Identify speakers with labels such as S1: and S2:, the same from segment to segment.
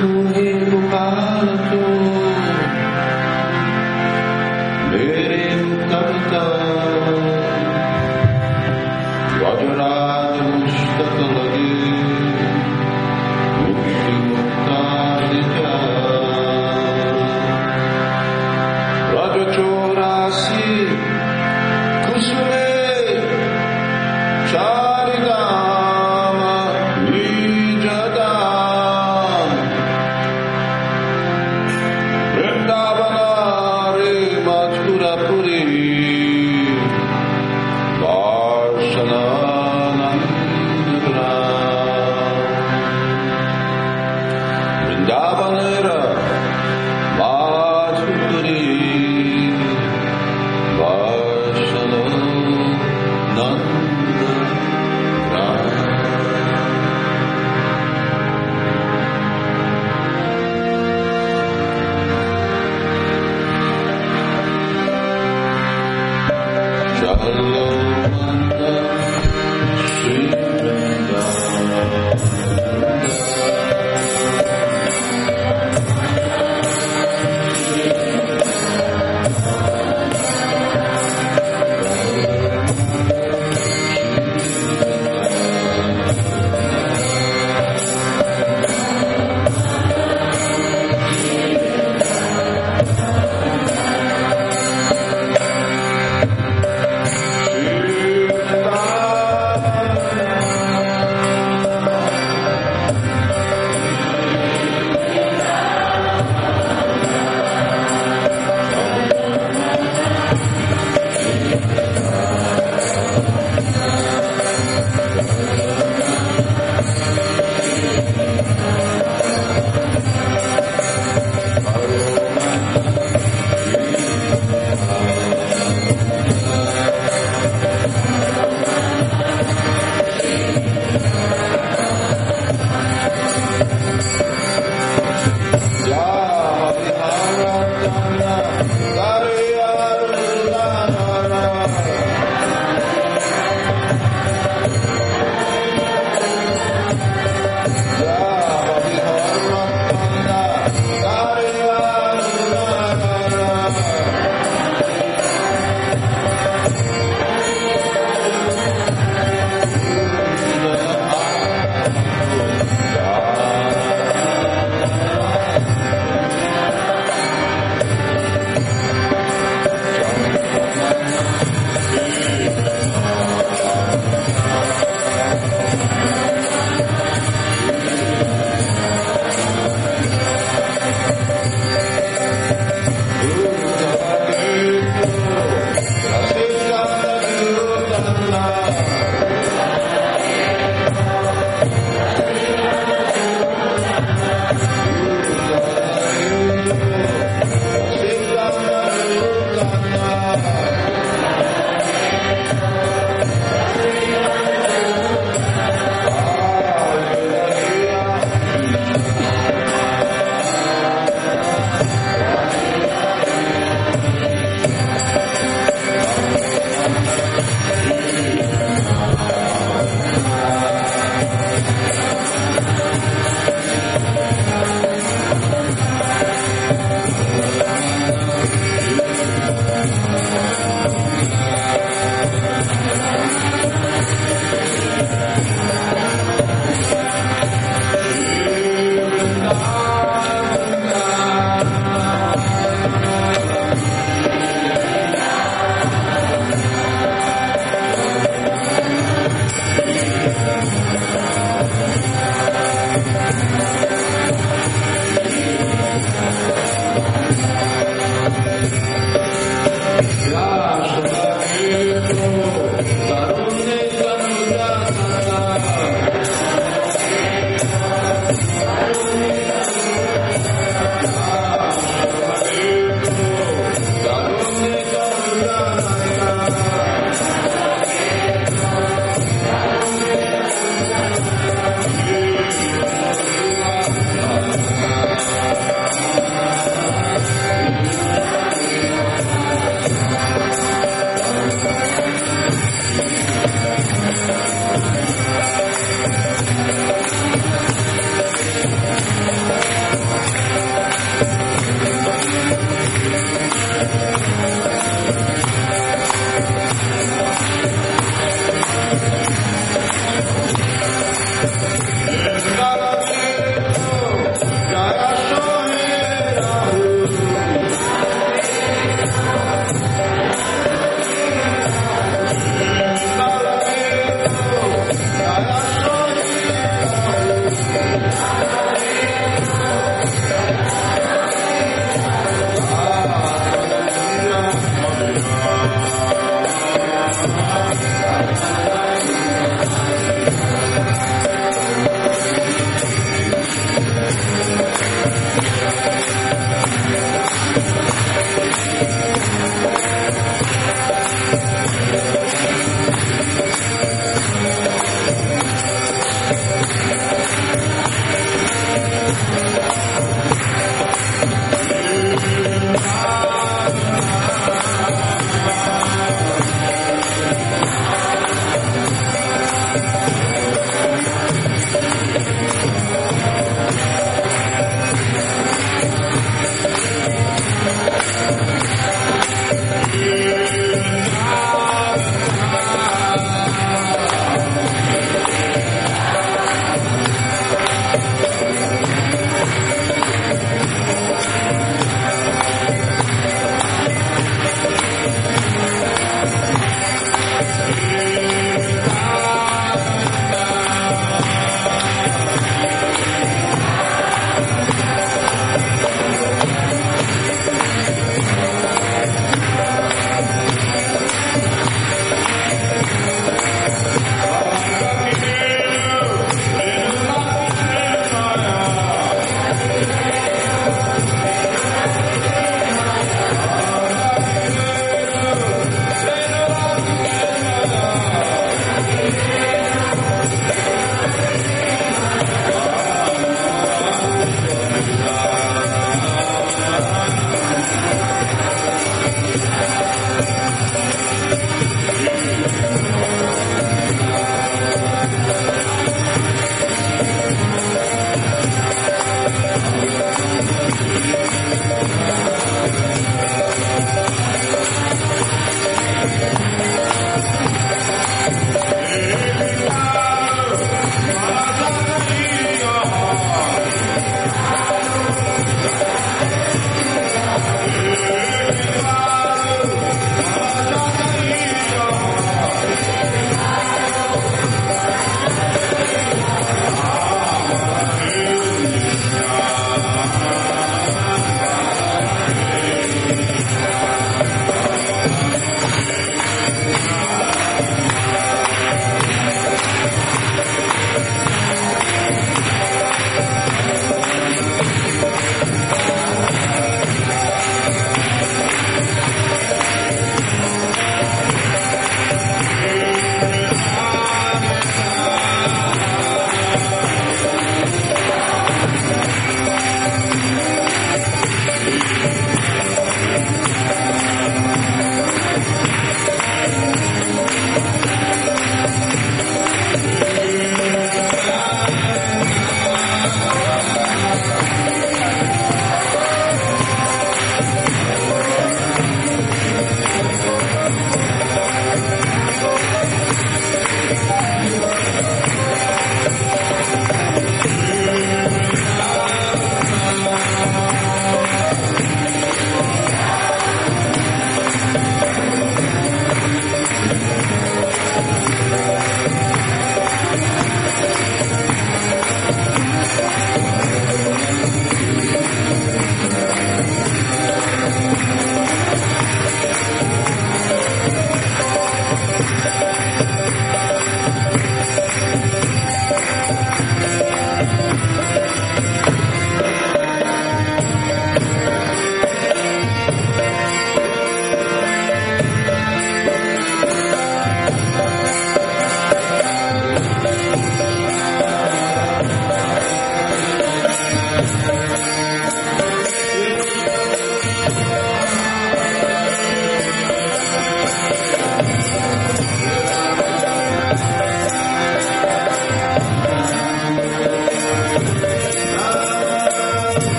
S1: to. Da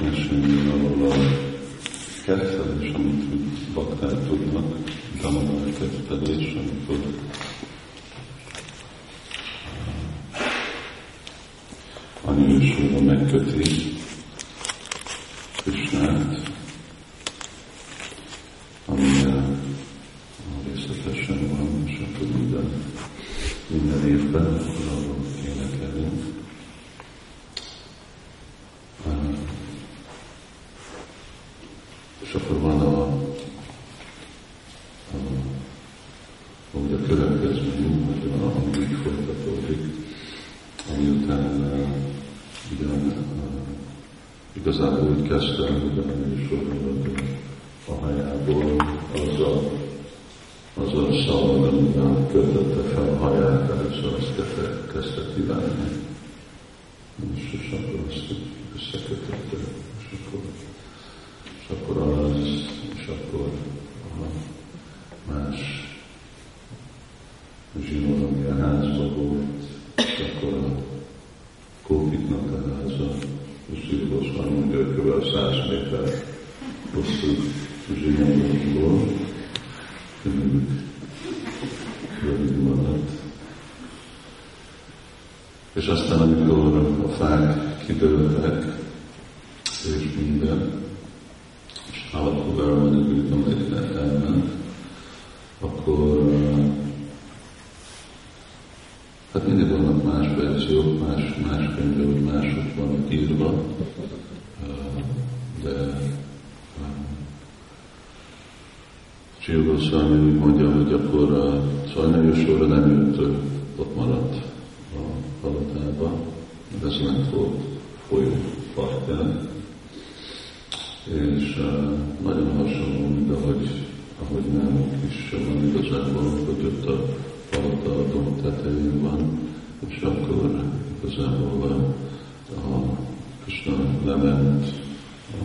S1: Mesélni arról a kettelés, amit bakták tudnak, Damadár kettelés, amikor Anya és megköti Krishnát, ami részletesen van, és akkor minden, minden évben akkor arról énekelünk. És akkor van a, a, a, a következmény, hogy a, ami folytatódik, ami után uh, ugyan uh, úgy kezdtem, a műsorban a hajából az a, az a szalad, amivel kötötte fel a haját, először azt kezdte, kezdte kívánni. És, és akkor azt összekötötte, és akkor, és akkor az, és akkor a más zsinór, ami a házban volt, és akkor a kópiknak a háza, Szűkos van mondja, kb. 100 méter hosszú zsinórból, rövid maradt. És aztán, amikor a fák kidőltek, és minden, és állapotban elmenekült, amit elment, akkor Hát mindig vannak más verziók, más, más könyvek, hogy mások vannak írva, de Csilgó úgy mondja, hogy akkor a Szajnajósóra nem jött, ott maradt a palotába, ez lent volt folyó partján, és uh, nagyon hasonló, mint ahogy, ahogy nem is van igazából, hogy ott a palota a domb tetején van, és akkor igazából a, a Krishna lement a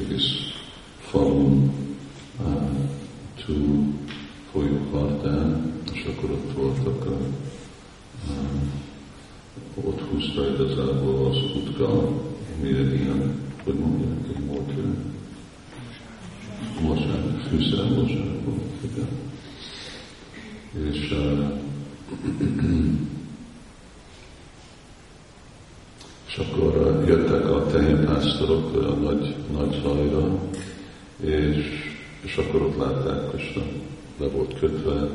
S1: egész falun túl folyópartán, és akkor ott voltak a, a ott húzta igazából az utka, egy ilyen, hogy mondják, egy módja, mozsák, fűszermozsák volt, igen. És uh, és akkor jöttek a tehénpásztorok a nagy, nagy zajra, és, és akkor ott látták, hogy le volt kötve,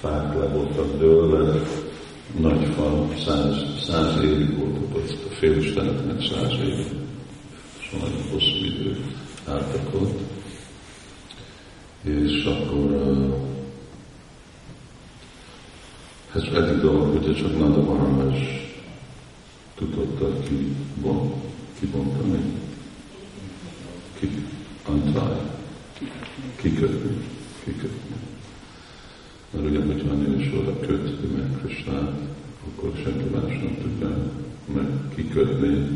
S1: fák le voltak dőlve, nagy fa, száz, száz évig volt ott, a félisteneknek száz évig, és nagyon hosszú idő álltak ott. És akkor ez eddig dolog, hogy csak Nanda Maharaj tudott ki, bon, kibontani, ki, antály, kikötni, kikötni. Mert ugye, hogyha a sorra kötni meg Krisnát, akkor senki más nem tudja meg kikötni,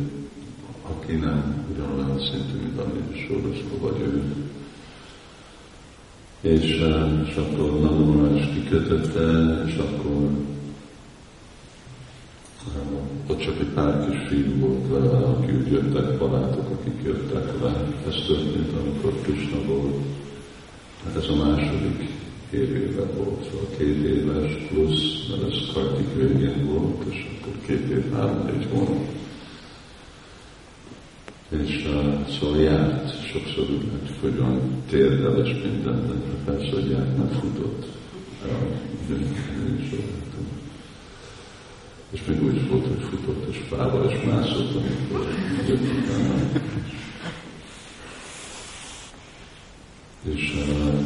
S1: aki nem ugyanolyan szintű, mint a sorra, szóval vagy ő. És, és akkor Nanda is kikötötte, és akkor ott csak egy pár kis fiú volt vele, akik úgy jöttek, barátok, akik jöttek le. Ez történt, amikor Krishna volt. Hát ez a második éve volt, szóval két éves plusz, mert ez Kartik végén volt, és akkor két év, három-négy hónap. És uh, szóval járt, sokszor úgy látjuk, hogy olyan térdel és minden, de persze, hogy járt, nem futott. Uh, és még úgy is volt, hogy futott, és fával és mászott, amikor. És uh,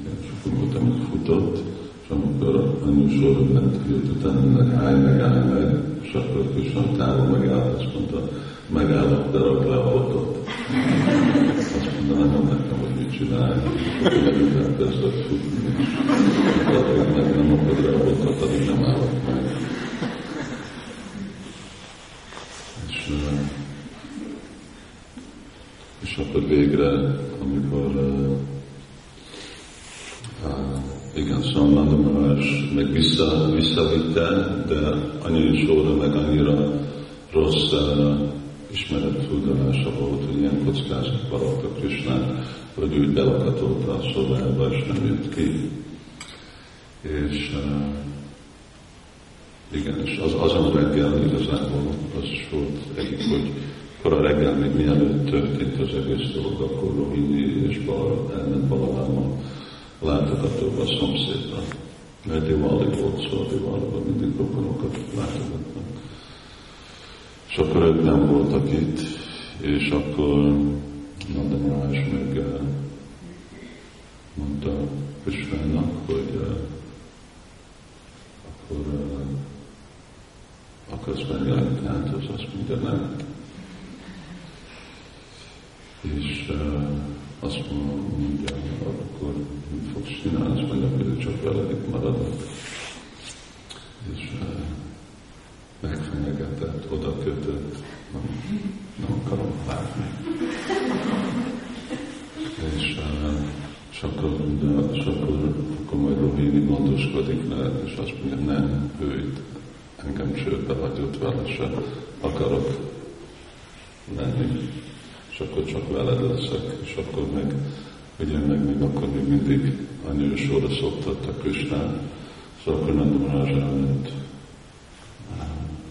S1: igen, és akkor volt, amit futott, és amikor a műsorod ment, jött utána, meg állj meg, állj meg, és akkor Krishna távol megállt, azt mondta, megállok, de rak le csinálni, mindent ezt a tudni. Tehát nem akar elmondhatani, nem állok meg. És, és akkor végre, amikor igen, Szalmán Maharaj meg vissza, visszavitte, de annyira sóra, meg annyira rossz uh, ismerettudása volt, hogy ilyen kockázat valakta Krisnát, hogy úgy belakatolta a szobába, és nem jött ki. És igen, és az, azon reggel igazából az volt egyik, hogy kora reggel még mielőtt történt az egész dolog, akkor Rohini és Bal elment Balaláma látogatóba a szomszédra. Mert Diwali volt szó, Diwaliban mindig rokonokat látogatnak. És akkor ők nem voltak itt, és akkor Nanda Marás meg uh, mondta Krisnának, hogy uh, akkor uh, akarsz menni tehát az azt mondja, nem. És azt mondja, akkor mit fogsz csinálni, azt mondja, hogy csak veled itt maradok. És megfenyegetett, oda kötött, nem, nem akarom látni. De, és akkor, akkor majd Rohini gondoskodik le, és azt mondja, nem, ő itt engem csődbe hagyott vele se akarok lenni, és akkor csak veled leszek, és akkor meg, ugye meg még akkor még mindig annyira sorra szoktatta Krisnát, szóval akkor nem Marázs elment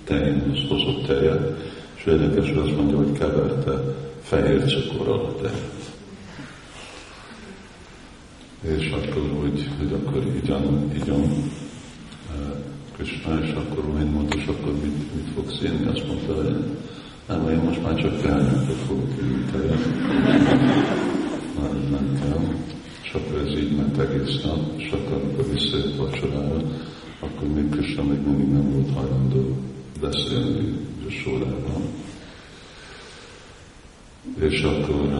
S1: tején, hozott tejet, és érdekes, hogy azt mondja, hogy keverte fehér cukorral a tejet. És akkor úgy, hogy akkor igyon, igyon Krishna, és akkor Rohin mondta, és akkor mit, mit fogsz inni? Azt mondta, hogy nem, én most már csak felnőttet fogok inni tejet. Nem, nem kell. És akkor ez így ment egész nap, és akkor amikor visszajött vacsorára, akkor még Krishna még mindig nem volt hajlandó beszélni a sorában. És akkor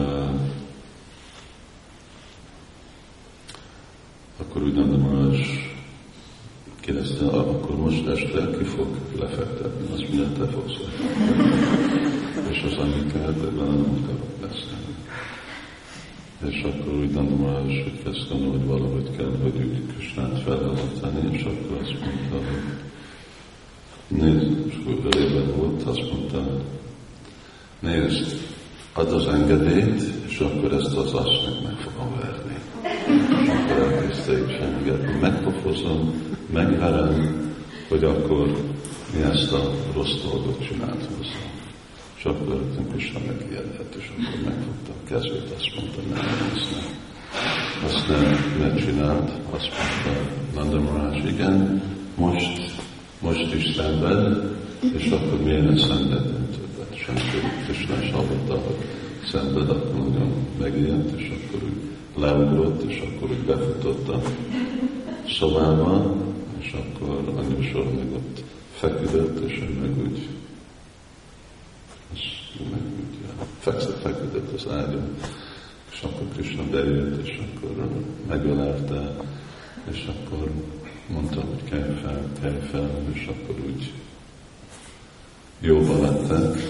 S1: akkor nem Marás kérdezte, akkor most este ki fog lefektetni, azt mondja, te fogsz lefektetni. És az hogy vele nem akarok beszélni. És akkor úgy mondom rá, hogy kezdtem, hogy valahogy kell, hogy úgy Krisnát felvezetni, és akkor azt mondta, hogy nézd, és akkor volt, azt mondta, nézd, ad az engedélyt, és akkor ezt az asszonyt meg fogom verni. Megpofozom, megverem, hogy akkor mi ezt a rossz dolgot csináltunk. És akkor Krishna megijedett, és akkor megfogta a kezét, azt mondta, nem, ezt nem. Azt nem, ne csinált, azt mondta Nanda Maharaj, igen, most, most is szenved, és akkor miért ne szenvedem többet? Senki Krishna is hallotta, hogy szenved, akkor nagyon megijedt, és akkor úgy leugrott, és akkor úgy befutott a szobába, és akkor anyósor meg ott feküdött, és ő meg úgy, és meg úgy fekszett, feküdött az ágyon, és akkor Krishna bejött, és akkor megölelte, és akkor mondta, hogy kelj fel, kelj fel, és akkor úgy jóba lettek.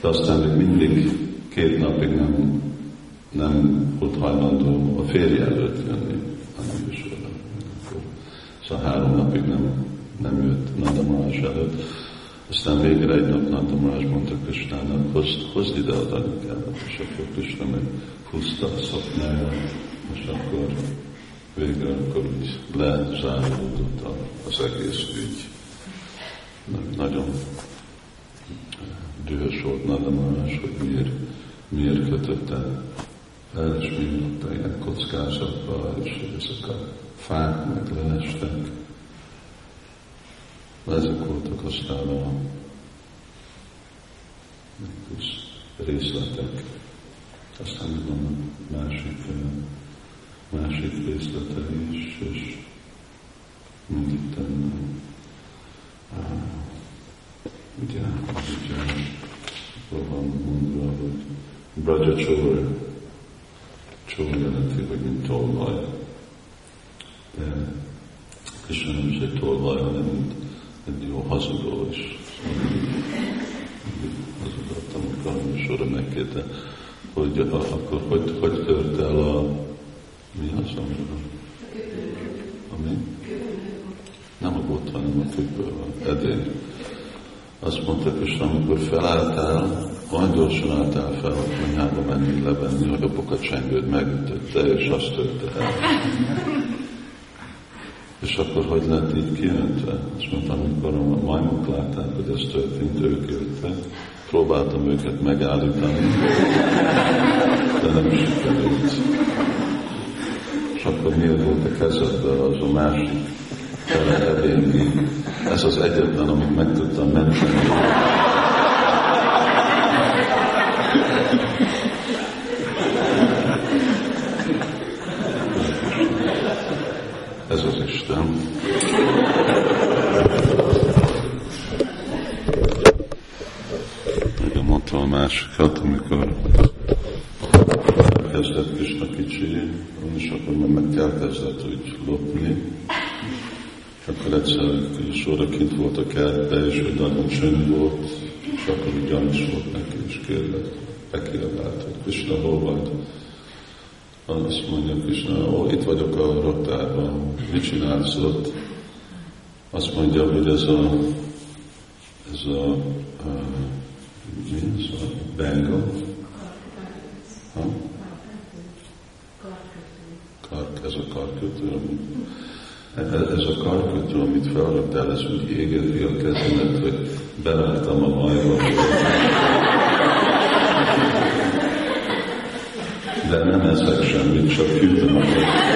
S1: De aztán még mindig két napig nem, nem volt hajlandó a férje előtt jönni, oda. Szóval három napig nem, nem jött Nanda Marás előtt. Aztán végre egy nap Nanda Marás mondta Krisnának, hozd, hozd ide az anyukádat, és akkor Krishna meg húzta a szoknáját, és akkor végre akkor úgy lezáródott az egész ügy. Nagyon dühös volt Nanda Marás, hogy miért, miért kötötte miért ilyen kockázatba, és ezek a fák meg leestek. Ezek voltak aztán a részletek. Aztán van másik, másik részlete is, és mind itt ugye, ugye, van mondva, hogy Braja Csóra jelenti, hogy mint tolvaj. De Krishna nem is egy tolvaj, hanem mint egy jó hazudó is. Hazudottam, amikor sorra megkérte, hogy akkor hogy, hogy tört el a, mi az, amiről? Ami? Nem a bot, hanem a függő, edény. Azt mondta és amikor felálltál, olyan gyorsan álltál fel, hogy konyhába menni, levenni, hogy a bokacsengőd megütötte, és azt törte el. És akkor hogy lett így kijöntve? Azt mondtam, amikor a majmok látták, hogy ez történt, ők jöttek, próbáltam őket megállítani, de nem sikerült. És akkor miért volt a kezedben az a másik fele Ez az egyetlen, amit meg tudtam menteni. Ez az Isten. Igen, mondtam a másikat, amikor kezdett Krishna kicsi, és akkor meg elkezdett úgy lopni, akkor egyszer sorra kint volt a kertbe, és hogy nagyon csönd volt, és akkor úgy gyanús volt neki, és kérlek, bekiabált, hogy Krishna, hol vagy? Azt mondja Krishna, ó, itt vagyok a raktárban, mit csinálsz ott? Azt mondja, hogy ez a, ez a, a ez a bengal? Ha? Kark, ez a karkötő, ez a karkötő, amit felraktál, ez úgy égeti a kezemet, hogy berágtam a majba. De nem ezek semmit, csak küldöm a Kitalál.